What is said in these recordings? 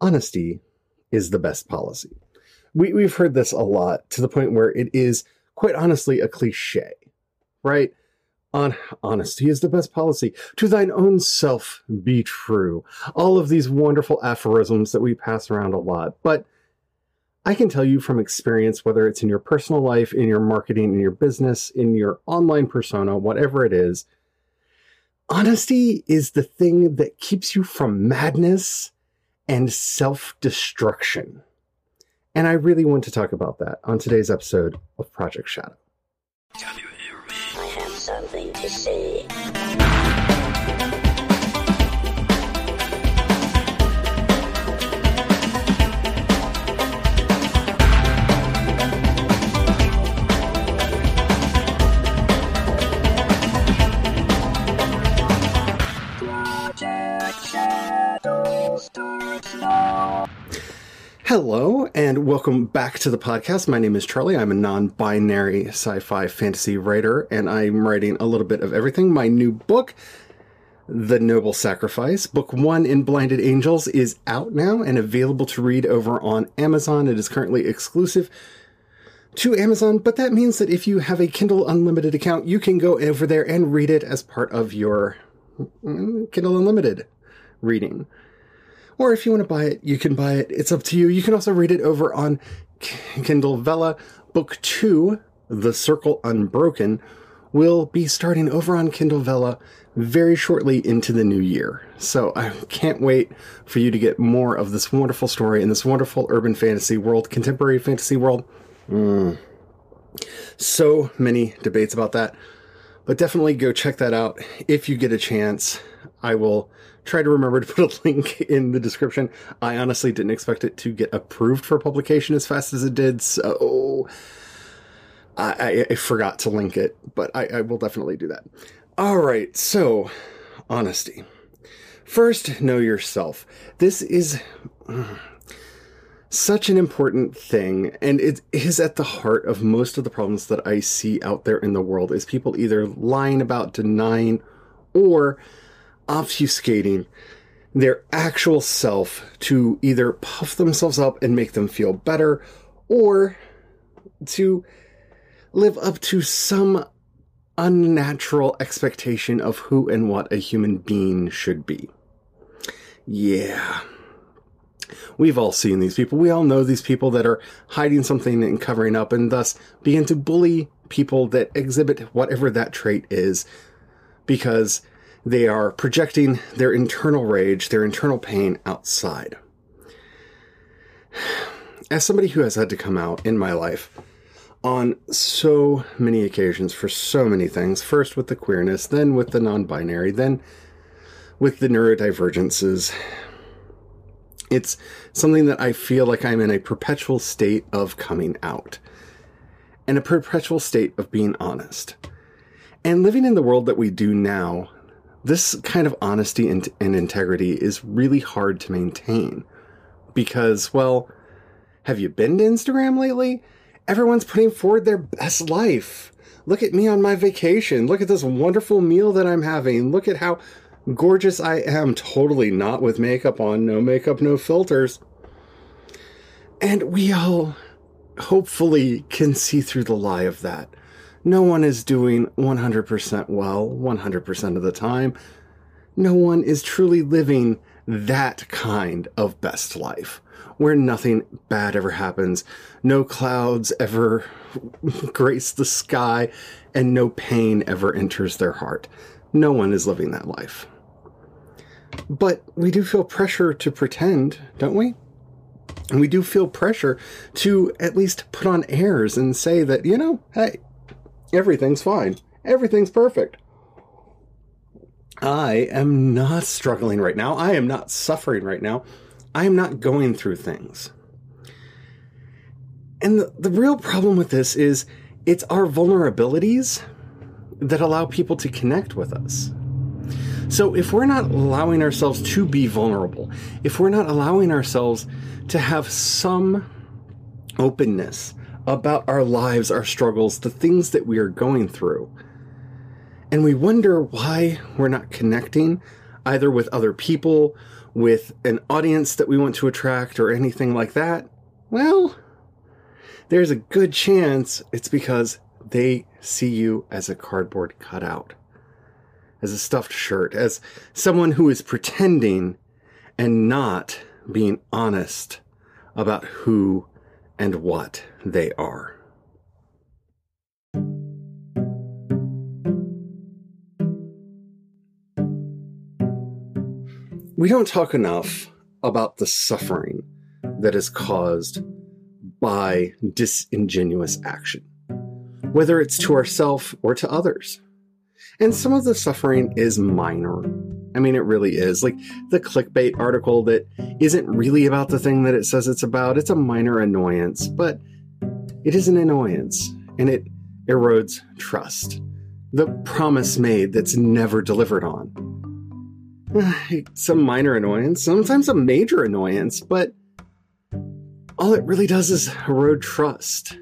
honesty is the best policy. We, we've heard this a lot to the point where it is quite honestly a cliche, right? On honesty is the best policy. To thine own self be true. All of these wonderful aphorisms that we pass around a lot. But I can tell you from experience, whether it's in your personal life, in your marketing, in your business, in your online persona, whatever it is, honesty is the thing that keeps you from madness and self destruction. And I really want to talk about that on today's episode of Project Shadow. Hello, and welcome back to the podcast. My name is Charlie. I'm a non binary sci fi fantasy writer, and I'm writing a little bit of everything. My new book, The Noble Sacrifice, book one in Blinded Angels, is out now and available to read over on Amazon. It is currently exclusive to Amazon, but that means that if you have a Kindle Unlimited account, you can go over there and read it as part of your mm, Kindle Unlimited reading. Or if you want to buy it, you can buy it. It's up to you. You can also read it over on Kindle Vella. Book two, The Circle Unbroken, will be starting over on Kindle Vella very shortly into the new year. So I can't wait for you to get more of this wonderful story in this wonderful urban fantasy world, contemporary fantasy world. Mm. So many debates about that. But definitely go check that out if you get a chance. I will try to remember to put a link in the description. I honestly didn't expect it to get approved for publication as fast as it did, so I, I, I forgot to link it, but I, I will definitely do that. All right, so honesty. First, know yourself. This is mm, such an important thing, and it is at the heart of most of the problems that I see out there in the world is people either lying about denying or obfuscating their actual self to either puff themselves up and make them feel better or to live up to some unnatural expectation of who and what a human being should be. Yeah. We've all seen these people. We all know these people that are hiding something and covering up and thus begin to bully people that exhibit whatever that trait is because they are projecting their internal rage, their internal pain outside. As somebody who has had to come out in my life on so many occasions for so many things, first with the queerness, then with the non binary, then with the neurodivergences, it's something that I feel like I'm in a perpetual state of coming out and a perpetual state of being honest. And living in the world that we do now, this kind of honesty and, and integrity is really hard to maintain because, well, have you been to Instagram lately? Everyone's putting forward their best life. Look at me on my vacation. Look at this wonderful meal that I'm having. Look at how gorgeous I am. Totally not with makeup on, no makeup, no filters. And we all hopefully can see through the lie of that. No one is doing 100% well 100% of the time. No one is truly living that kind of best life where nothing bad ever happens, no clouds ever grace the sky, and no pain ever enters their heart. No one is living that life. But we do feel pressure to pretend, don't we? And we do feel pressure to at least put on airs and say that, you know, hey, Everything's fine. Everything's perfect. I am not struggling right now. I am not suffering right now. I am not going through things. And the, the real problem with this is it's our vulnerabilities that allow people to connect with us. So if we're not allowing ourselves to be vulnerable, if we're not allowing ourselves to have some openness about our lives, our struggles, the things that we are going through. And we wonder why we're not connecting either with other people with an audience that we want to attract or anything like that, well, there's a good chance it's because they see you as a cardboard cutout, as a stuffed shirt, as someone who is pretending and not being honest about who and what they are. We don't talk enough about the suffering that is caused by disingenuous action, whether it's to ourselves or to others. And some of the suffering is minor. I mean, it really is. Like the clickbait article that isn't really about the thing that it says it's about. It's a minor annoyance, but it is an annoyance and it erodes trust. The promise made that's never delivered on. Some minor annoyance, sometimes a major annoyance, but all it really does is erode trust.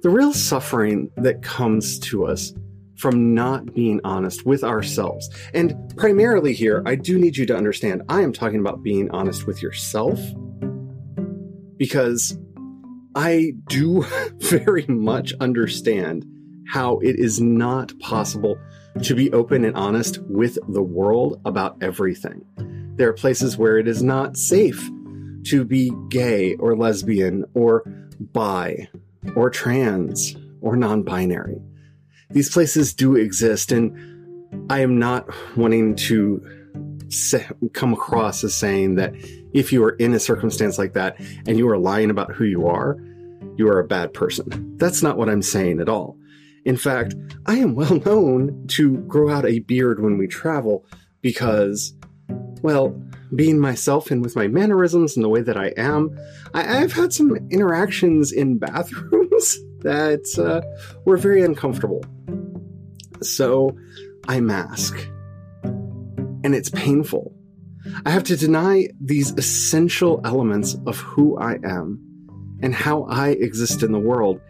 The real suffering that comes to us from not being honest with ourselves. And primarily here, I do need you to understand I am talking about being honest with yourself because I do very much understand how it is not possible to be open and honest with the world about everything. There are places where it is not safe to be gay or lesbian or bi or trans or non binary these places do exist, and I am not wanting to say, come across as saying that if you are in a circumstance like that and you are lying about who you are, you are a bad person. That's not what I'm saying at all. In fact, I am well known to grow out a beard when we travel because, well, being myself and with my mannerisms and the way that I am, I, have had some interactions in bathrooms that uh, were very uncomfortable. So I mask. And it's painful. I have to deny these essential elements of who I am and how I exist in the world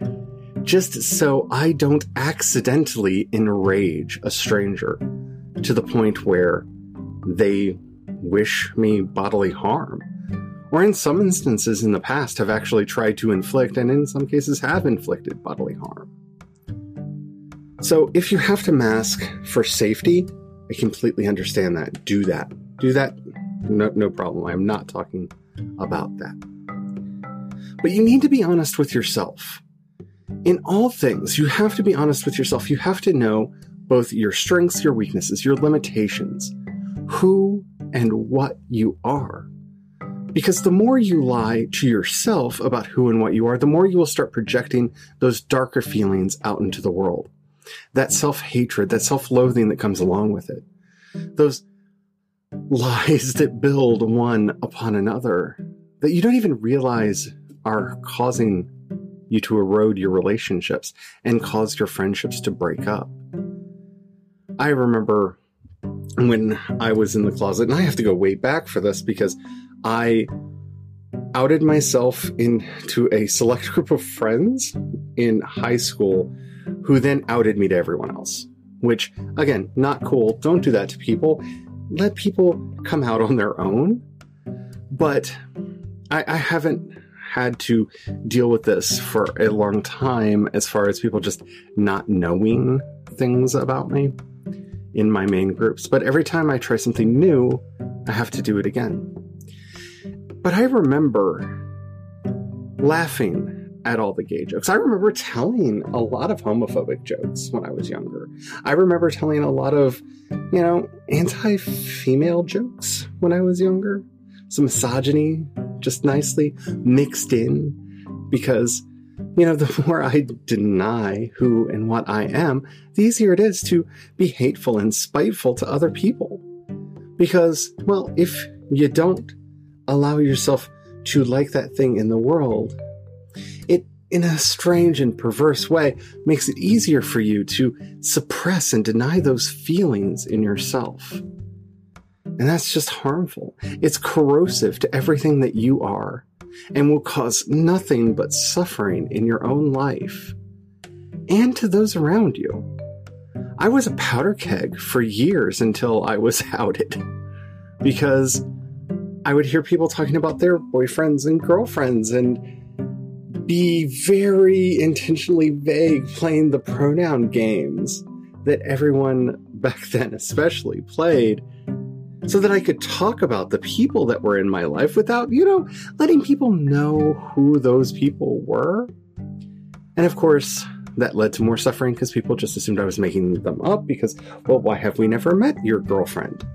just so I don't accidentally enrage a stranger to the point where they wish me bodily harm. Or in some instances in the past have actually tried to inflict and in some cases have inflicted bodily harm. So if you have to mask for safety, I completely understand that. Do that. Do that. No, no problem. I'm not talking about that. But you need to be honest with yourself. In all things, you have to be honest with yourself. You have to know both your strengths, your weaknesses, your limitations, who and what you are. Because the more you lie to yourself about who and what you are, the more you will start projecting those darker feelings out into the world that self hatred, that self loathing that comes along with it, those lies that build one upon another that you don't even realize are causing you to erode your relationships and cause your friendships to break up. I remember when I was in the closet, and I have to go way back for this because I outed myself into a select group of friends in high school who then outed me to everyone else. Which, again, not cool. Don't do that to people. Let people come out on their own. But I, I haven't had to deal with this for a long time as far as people just not knowing things about me in my main groups. But every time I try something new, I have to do it again. But I remember laughing at all the gay jokes. I remember telling a lot of homophobic jokes when I was younger. I remember telling a lot of, you know, anti female jokes when I was younger. Some misogyny, just nicely mixed in, because, you know, the more I deny who and what I am, the easier it is to be hateful and spiteful to other people. Because, well, if you don't allow yourself to like that thing in the world, it, in a strange and perverse way, makes it easier for you to suppress and deny those feelings in yourself. And that's just harmful. It's corrosive to everything that you are and will cause nothing but suffering in your own life and to those around you. I was a powder keg for years until I was outed because I would hear people talking about their boyfriends and girlfriends and be very intentionally vague playing the pronoun games that everyone back then especially played so that I could talk about the people that were in my life without, you know, letting people know who those people were. And of course, that led to more suffering because people just assumed I was making them up because, well, why have we never met your girlfriend?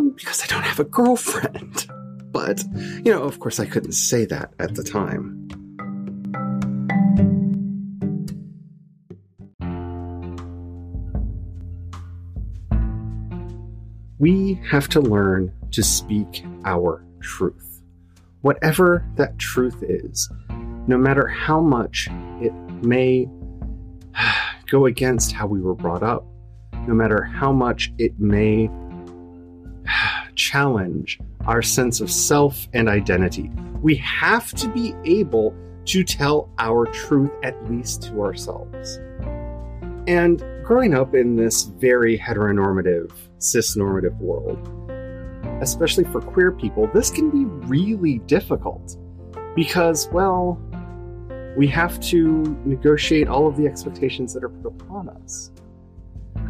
Um, because I don't have a girlfriend. But, you know, of course, I couldn't say that at the time. We have to learn to speak our truth. Whatever that truth is, no matter how much it may go against how we were brought up, no matter how much it may challenge our sense of self and identity. We have to be able to tell our truth, at least to ourselves. And growing up in this very heteronormative, cisnormative world, especially for queer people, this can be really difficult because, well, we have to negotiate all of the expectations that are put upon us.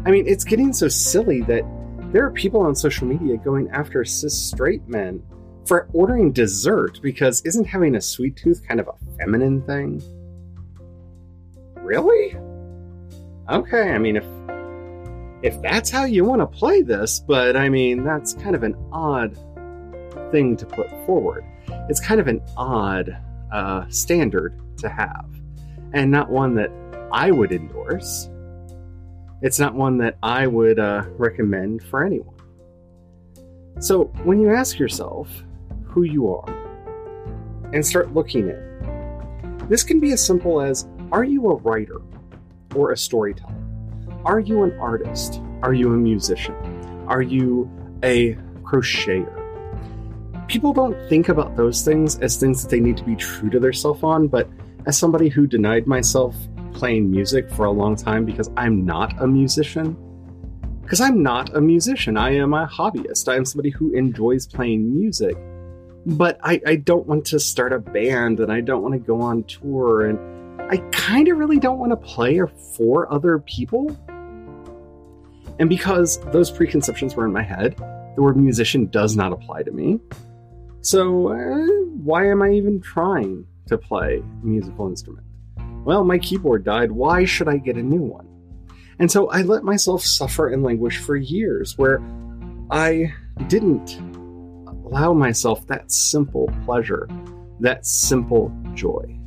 I mean, it's getting so silly that there are people on social media going after cis straight men for ordering dessert because isn't having a sweet tooth kind of a feminine thing? Really? Okay, I mean if if that's how you want to play this, but I mean that's kind of an odd thing to put forward. It's kind of an odd uh, standard to have, and not one that I would endorse. It's not one that I would uh, recommend for anyone. So when you ask yourself who you are and start looking at this can be as simple as are you a writer or a storyteller? Are you an artist? Are you a musician? Are you a crocheter? People don't think about those things as things that they need to be true to themselves on, but as somebody who denied myself playing music for a long time because I'm not a musician, because I'm not a musician, I am a hobbyist. I am somebody who enjoys playing music, but I, I don't want to start a band and I don't want to go on tour and I kind of really don't want to play for other people. And because those preconceptions were in my head, the word musician does not apply to me. So, uh, why am I even trying to play a musical instrument? Well, my keyboard died. Why should I get a new one? And so I let myself suffer and languish for years where I didn't allow myself that simple pleasure, that simple joy.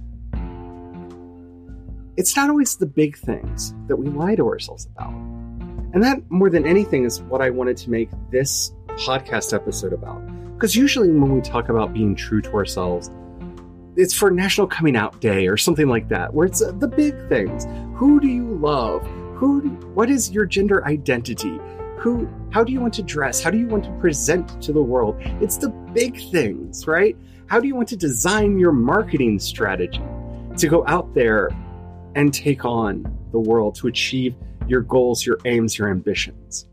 It's not always the big things that we lie to ourselves about. And that, more than anything, is what I wanted to make this podcast episode about. Because usually when we talk about being true to ourselves, it's for National Coming Out Day or something like that, where it's uh, the big things. Who do you love? Who? Do, what is your gender identity? Who? How do you want to dress? How do you want to present to the world? It's the big things, right? How do you want to design your marketing strategy to go out there and take on the world to achieve your goals, your aims, your ambitions?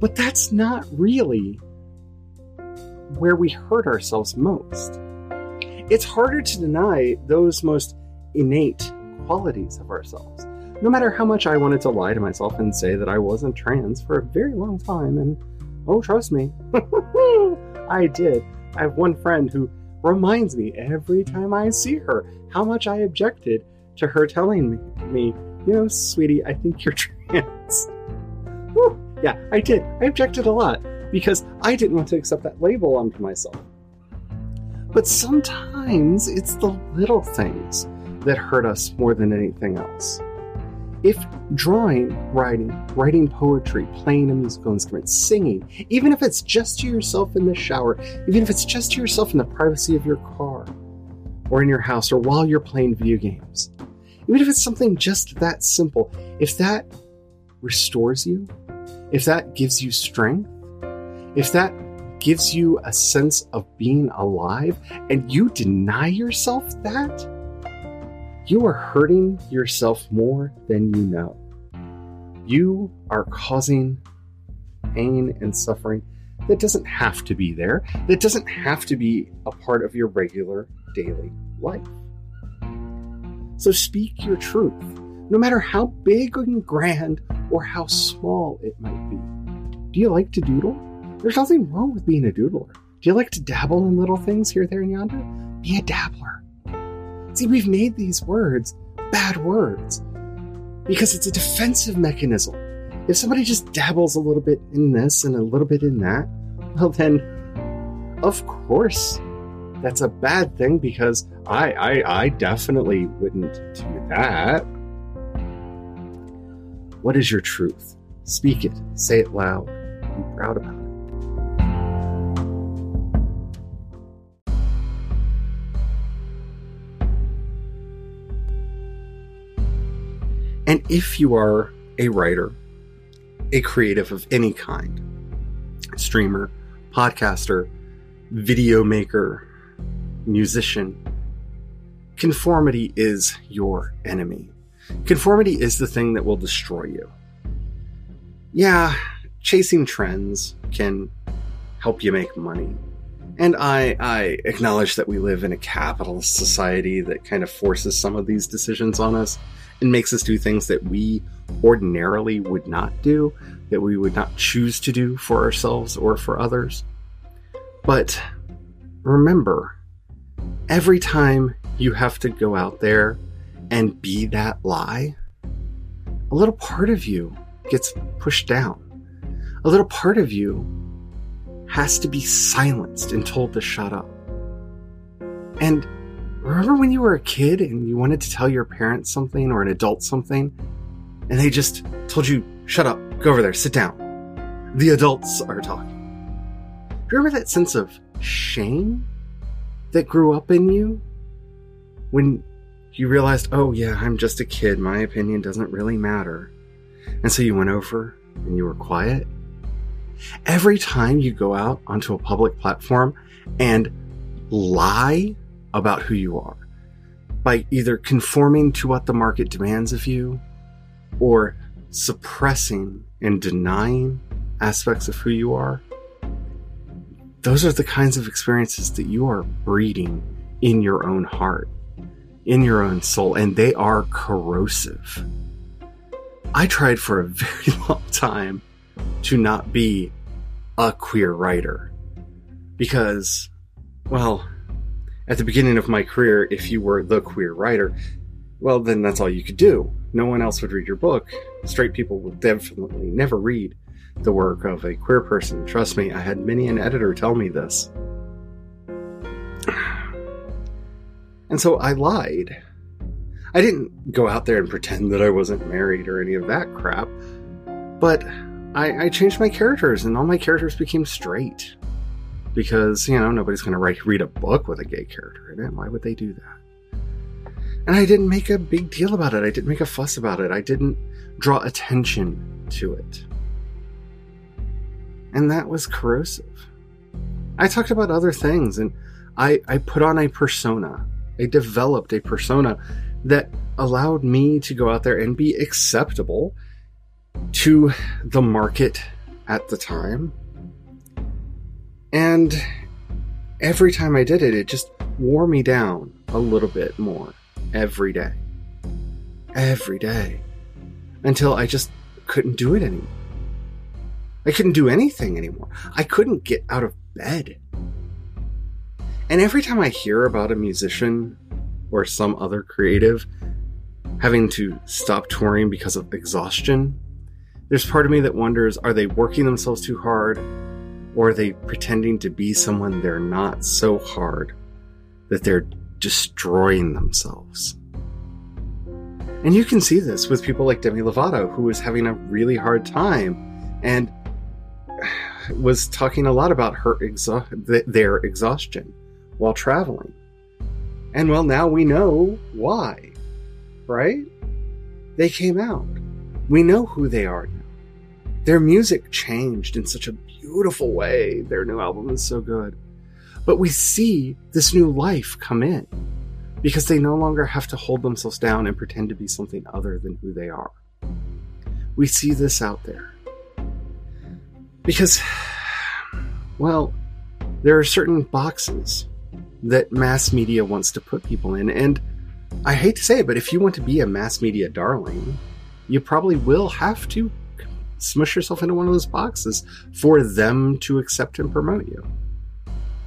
But that's not really where we hurt ourselves most. It's harder to deny those most innate qualities of ourselves. No matter how much I wanted to lie to myself and say that I wasn't trans for a very long time, and oh, trust me, I did. I have one friend who reminds me every time I see her how much I objected to her telling me, me you know, sweetie, I think you're trans. Whew. Yeah, I did. I objected a lot because I didn't want to accept that label onto myself. But sometimes it's the little things that hurt us more than anything else. If drawing, writing, writing poetry, playing a musical instrument, singing, even if it's just to yourself in the shower, even if it's just to yourself in the privacy of your car, or in your house, or while you're playing video games, even if it's something just that simple, if that restores you, if that gives you strength, if that gives you a sense of being alive and you deny yourself that, you are hurting yourself more than you know. You are causing pain and suffering that doesn't have to be there, that doesn't have to be a part of your regular daily life. So speak your truth, no matter how big and grand or how small it might be. Do you like to doodle? There's nothing wrong with being a doodler. Do you like to dabble in little things here, there, and yonder? Be a dabbler. See, we've made these words bad words because it's a defensive mechanism. If somebody just dabbles a little bit in this and a little bit in that, well, then, of course, that's a bad thing because I, I, I definitely wouldn't do that. What is your truth? Speak it, say it loud, be proud about it. And if you are a writer, a creative of any kind, streamer, podcaster, video maker, musician, conformity is your enemy. Conformity is the thing that will destroy you. Yeah, chasing trends can help you make money. And I, I acknowledge that we live in a capitalist society that kind of forces some of these decisions on us and makes us do things that we ordinarily would not do, that we would not choose to do for ourselves or for others. But remember, every time you have to go out there and be that lie, a little part of you gets pushed down. A little part of you has to be silenced and told to shut up. And remember when you were a kid and you wanted to tell your parents something or an adult something, and they just told you, shut up, go over there, sit down. The adults are talking. Do you remember that sense of shame that grew up in you when you realized, oh yeah, I'm just a kid, my opinion doesn't really matter. And so you went over and you were quiet. Every time you go out onto a public platform and lie about who you are by either conforming to what the market demands of you or suppressing and denying aspects of who you are, those are the kinds of experiences that you are breeding in your own heart, in your own soul, and they are corrosive. I tried for a very long time to not be a queer writer because, well, at the beginning of my career, if you were the queer writer, well, then that's all you could do. No one else would read your book. Straight people would definitely never read the work of a queer person. Trust me, I had many an editor tell me this. And so I lied. I didn't go out there and pretend that I wasn't married or any of that crap, but I, I changed my characters, and all my characters became straight because you know nobody's going to write read a book with a gay character in it. Why would they do that? And I didn't make a big deal about it. I didn't make a fuss about it. I didn't draw attention to it. And that was corrosive. I talked about other things and I, I put on a persona. I developed a persona that allowed me to go out there and be acceptable to the market at the time and every time I did it, it just wore me down a little bit more every day. Every day. Until I just couldn't do it anymore. I couldn't do anything anymore. I couldn't get out of bed. And every time I hear about a musician or some other creative having to stop touring because of exhaustion, there's part of me that wonders are they working themselves too hard? Or are they pretending to be someone they're not so hard that they're destroying themselves? And you can see this with people like Demi Lovato, who was having a really hard time and was talking a lot about her exa- their exhaustion while traveling. And well, now we know why, right? They came out. We know who they are. Their music changed in such a beautiful way. Their new album is so good. But we see this new life come in because they no longer have to hold themselves down and pretend to be something other than who they are. We see this out there. Because Well, there are certain boxes that mass media wants to put people in. And I hate to say it, but if you want to be a mass media darling, you probably will have to smush yourself into one of those boxes for them to accept and promote you.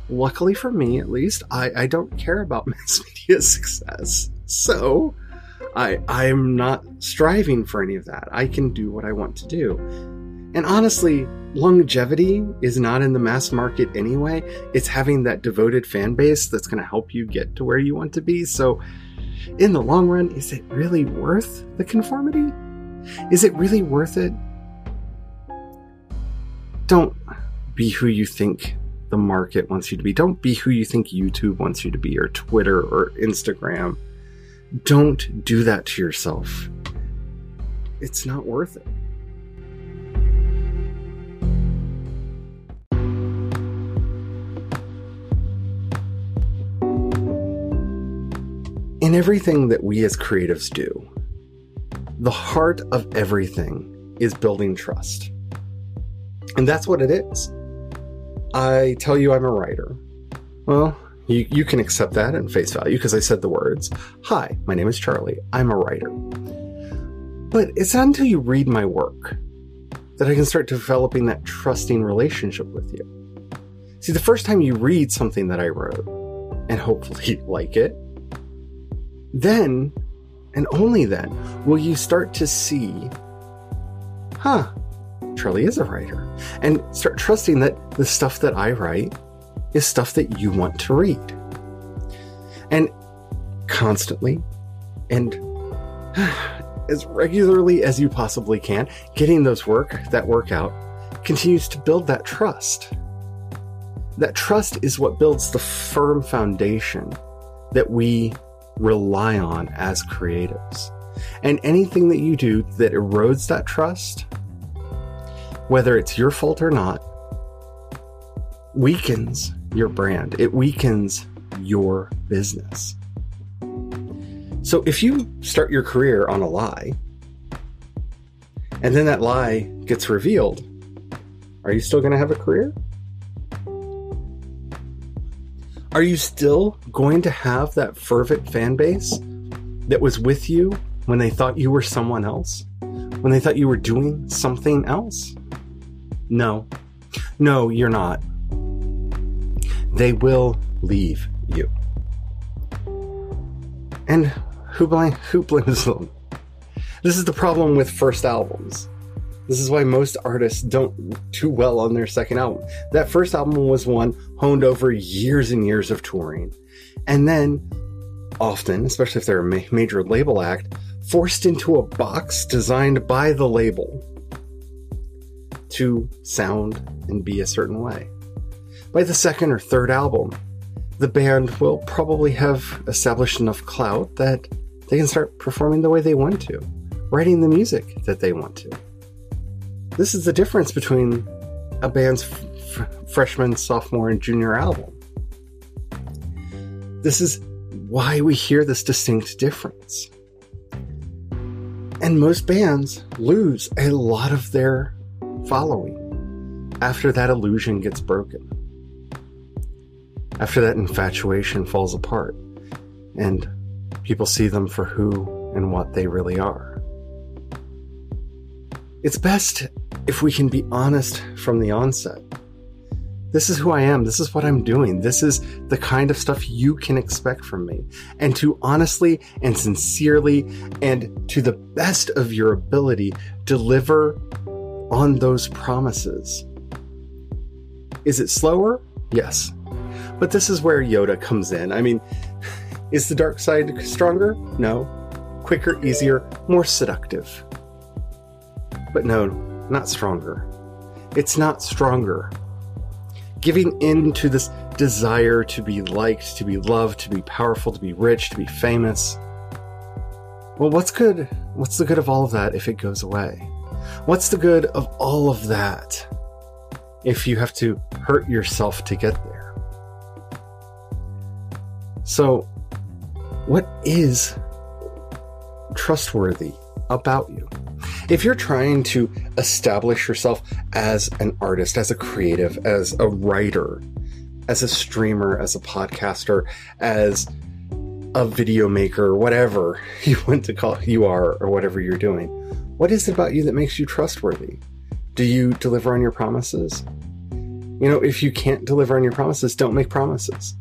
Luckily for me, at least, I, I don't care about mass media success. So I I'm not striving for any of that. I can do what I want to do. And honestly, longevity is not in the mass market anyway. It's having that devoted fan base that's going to help you get to where you want to be. So, in the long run, is it really worth the conformity? Is it really worth it? Don't be who you think the market wants you to be. Don't be who you think YouTube wants you to be, or Twitter, or Instagram. Don't do that to yourself. It's not worth it. In everything that we as creatives do, the heart of everything is building trust. And that's what it is. I tell you I'm a writer. Well, you, you can accept that at face value because I said the words Hi, my name is Charlie. I'm a writer. But it's not until you read my work that I can start developing that trusting relationship with you. See, the first time you read something that I wrote, and hopefully like it, then, and only then, will you start to see, huh, Charlie is a writer, and start trusting that the stuff that I write is stuff that you want to read. And constantly and as regularly as you possibly can, getting those work, that work out, continues to build that trust. That trust is what builds the firm foundation that we rely on as creatives. And anything that you do that erodes that trust, whether it's your fault or not, weakens your brand. It weakens your business. So if you start your career on a lie, and then that lie gets revealed, are you still going to have a career? Are you still going to have that fervent fan base that was with you when they thought you were someone else? When they thought you were doing something else? No. No, you're not they will leave you. And who, blame, who blames them? This is the problem with first albums. This is why most artists don't do well on their second album. That first album was one honed over years and years of touring. And then, often, especially if they're a ma- major label act, forced into a box designed by the label to sound and be a certain way by the second or third album, the band will probably have established enough clout that they can start performing the way they want to, writing the music that they want to. This is the difference between a band's f- freshman, sophomore, and junior album. This is why we hear this distinct difference. And most bands lose a lot of their following after that illusion gets broken after that infatuation falls apart and people see them for who and what they really are. It's best if we can be honest from the onset. This is who I am. This is what I'm doing. This is the kind of stuff you can expect from me. And to honestly and sincerely and to the best of your ability deliver on those promises. Is it slower? Yes. But this is where Yoda comes in. I mean, is the dark side stronger? No. Quicker, easier, more seductive. But no, not stronger. It's not stronger. Giving in to this desire to be liked, to be loved, to be powerful, to be rich, to be famous. Well, what's good? What's the good of all of that if it goes away? What's the good of all of that if you have to hurt yourself to get there? So, what is trustworthy about you? If you're trying to establish yourself as an artist, as a creative, as a writer, as a streamer, as a podcaster, as a video maker, whatever you want to call you are or whatever you're doing, what is it about you that makes you trustworthy? Do you deliver on your promises? You know, if you can't deliver on your promises, don't make promises.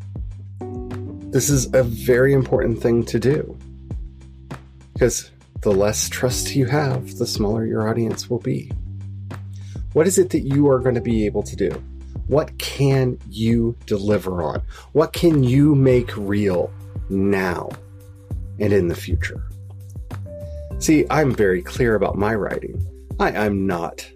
This is a very important thing to do. Because the less trust you have, the smaller your audience will be. What is it that you are going to be able to do? What can you deliver on? What can you make real now and in the future? See, I'm very clear about my writing. I, am not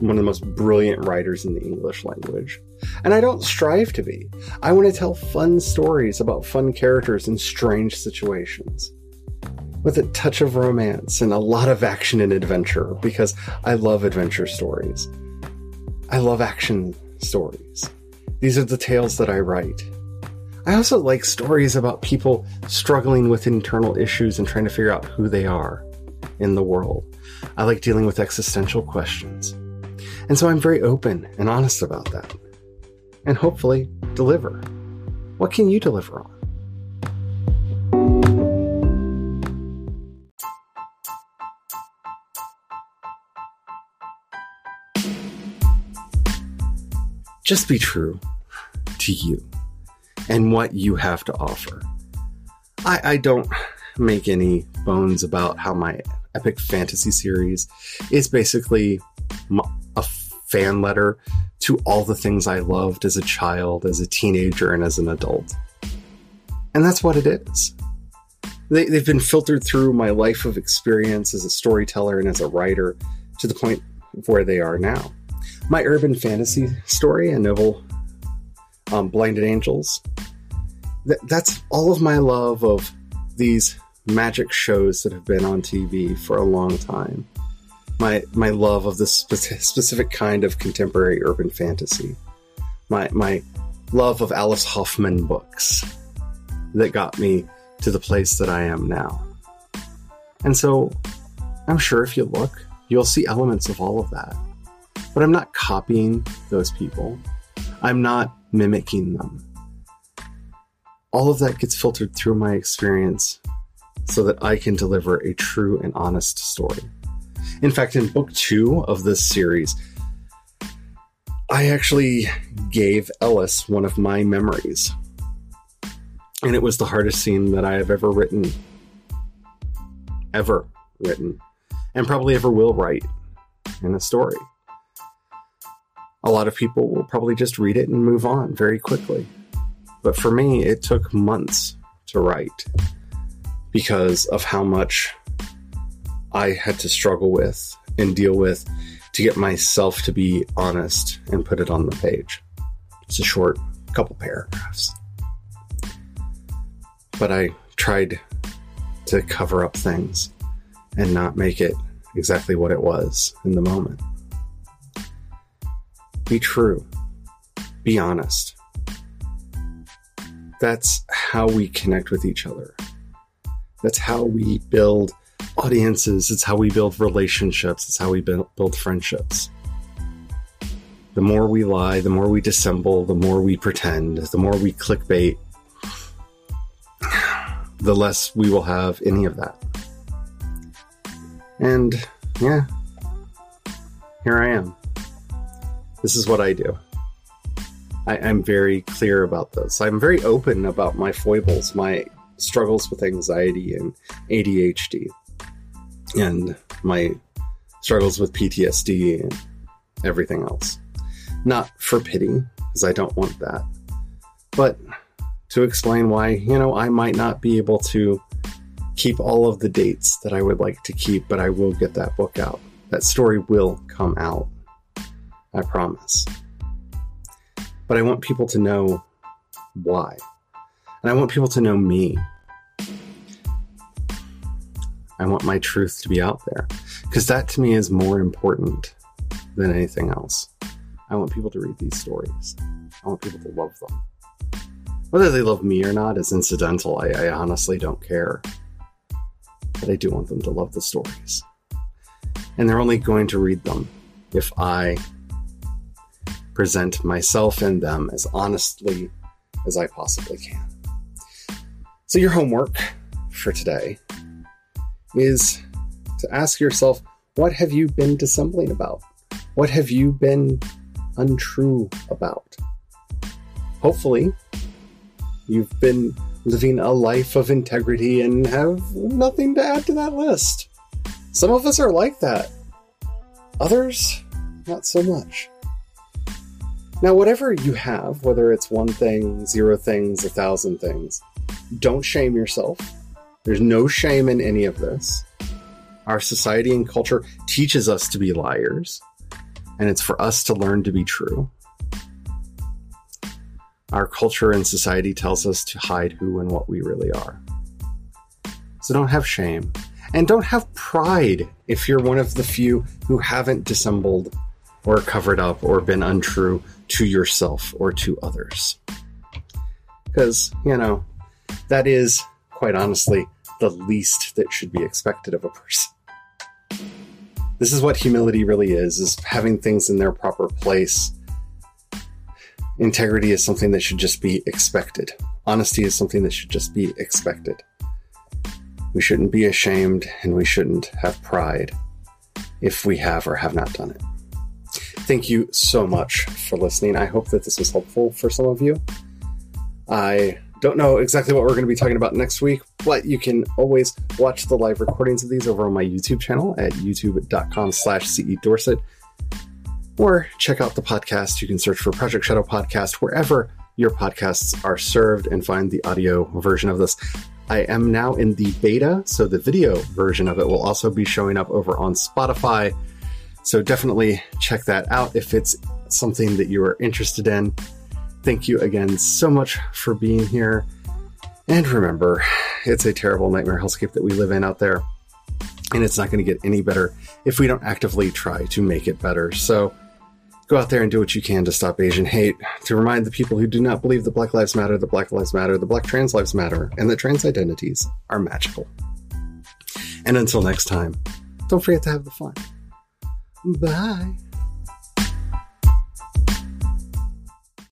one of the most brilliant writers in the English language. And I don't strive to be. I want to tell fun stories about fun characters in strange situations with a touch of romance and a lot of action and adventure because I love adventure stories. I love action stories. These are the tales that I write. I also like stories about people struggling with internal issues and trying to figure out who they are in the world. I like dealing with existential questions. And so I'm very open and honest about that. And hopefully deliver. What can you deliver on? just be true to you and what you have to offer. I, I don't make any bones about how my epic fantasy series is basically a fan letter to all the things I loved as a child, as a teenager, and as an adult. And that's what it is. They, they've been filtered through my life of experience as a storyteller and as a writer to the point where they are now my urban fantasy story, a novel, um, Blinded Angels. Th- that's all of my love of these magic shows that have been on TV for a long time. My my love of this spe- specific kind of contemporary urban fantasy. My my love of Alice Hoffman books that got me to the place that I am now. And so I'm sure if you look, you'll see elements of all of that. But I'm not copying those people. I'm not mimicking them. All of that gets filtered through my experience so that I can deliver a true and honest story. In fact, in book two of this series, I actually gave Ellis one of my memories. And it was the hardest scene that I have ever written. Ever written. And probably ever will write in a story a lot of people will probably just read it and move on very quickly. But for me, it took months to write because of how much I had to struggle with and deal with to get myself to be honest and put it on the page. It's a short couple paragraphs. But I tried to cover up things and not make it exactly what it was in the moment. Be true. Be honest. That's how we connect with each other. That's how we build audiences. It's how we build relationships. It's how we build, friendships. The more we lie, the more we dissemble, the more we pretend, the more we clickbait, the less we will have any of that. And yeah, here I am. This is what I do. I, am very clear about this. I'm very open about my foibles, my struggles with anxiety and ADHD, and my struggles with PTSD and everything else. Not for pity, because I don't want that, but to explain why, you know, I might not be able to keep all of the dates that I would like to keep, but I will get that book out. That story will come out. I promise. But I want people to know why. And I want people to know me. I want my truth to be out there. Because that to me is more important than anything else. I want people to read these stories. I want people to love them. Whether they love me or not is incidental. I, I honestly don't care. But I do want them to love the stories. And they're only going to read them if I present myself and them as honestly as I possibly can. So, your homework for today is to ask yourself what have you been dissembling about? What have you been untrue about? Hopefully, you've been living a life of integrity and have nothing to add to that list. Some of us are like that, others, not so much. Now, whatever you have, whether it's one thing, zero things, a thousand things, don't shame yourself. There's no shame in any of this. Our society and culture teaches us to be liars, and it's for us to learn to be true. Our culture and society tells us to hide who and what we really are. So don't have shame. And don't have pride if you're one of the few who haven't dissembled or covered up or been untrue to yourself or to others. Because, you know, that is, quite honestly, the least that should be expected of a person. This is what humility really is, is having things in their proper place. Integrity is something that should just be expected. Honesty is something that should just be expected. We shouldn't be ashamed and we shouldn't have pride if we have or have not done it. Thank you so much for listening. I hope that this was helpful for some of you. I don't know exactly what we're going to be talking about next week, but you can always watch the live recordings of these over on my YouTube channel at youtube.com slash CE Dorsett. Or check out the podcast. You can search for Project Shadow Podcast wherever your podcasts are served and find the audio version of this. I am now in the beta, so the video version of it will also be showing up over on Spotify. So definitely check that out if it's something that you are interested in. Thank you again so much for being here. And remember, it's a terrible nightmare hellscape that we live in out there. And it's not going to get any better if we don't actively try to make it better. So go out there and do what you can to stop Asian hate, to remind the people who do not believe that Black Lives Matter, that Black Lives Matter, the Black Trans Lives Matter, and that trans identities are magical. And until next time, don't forget to have the fun. Bye.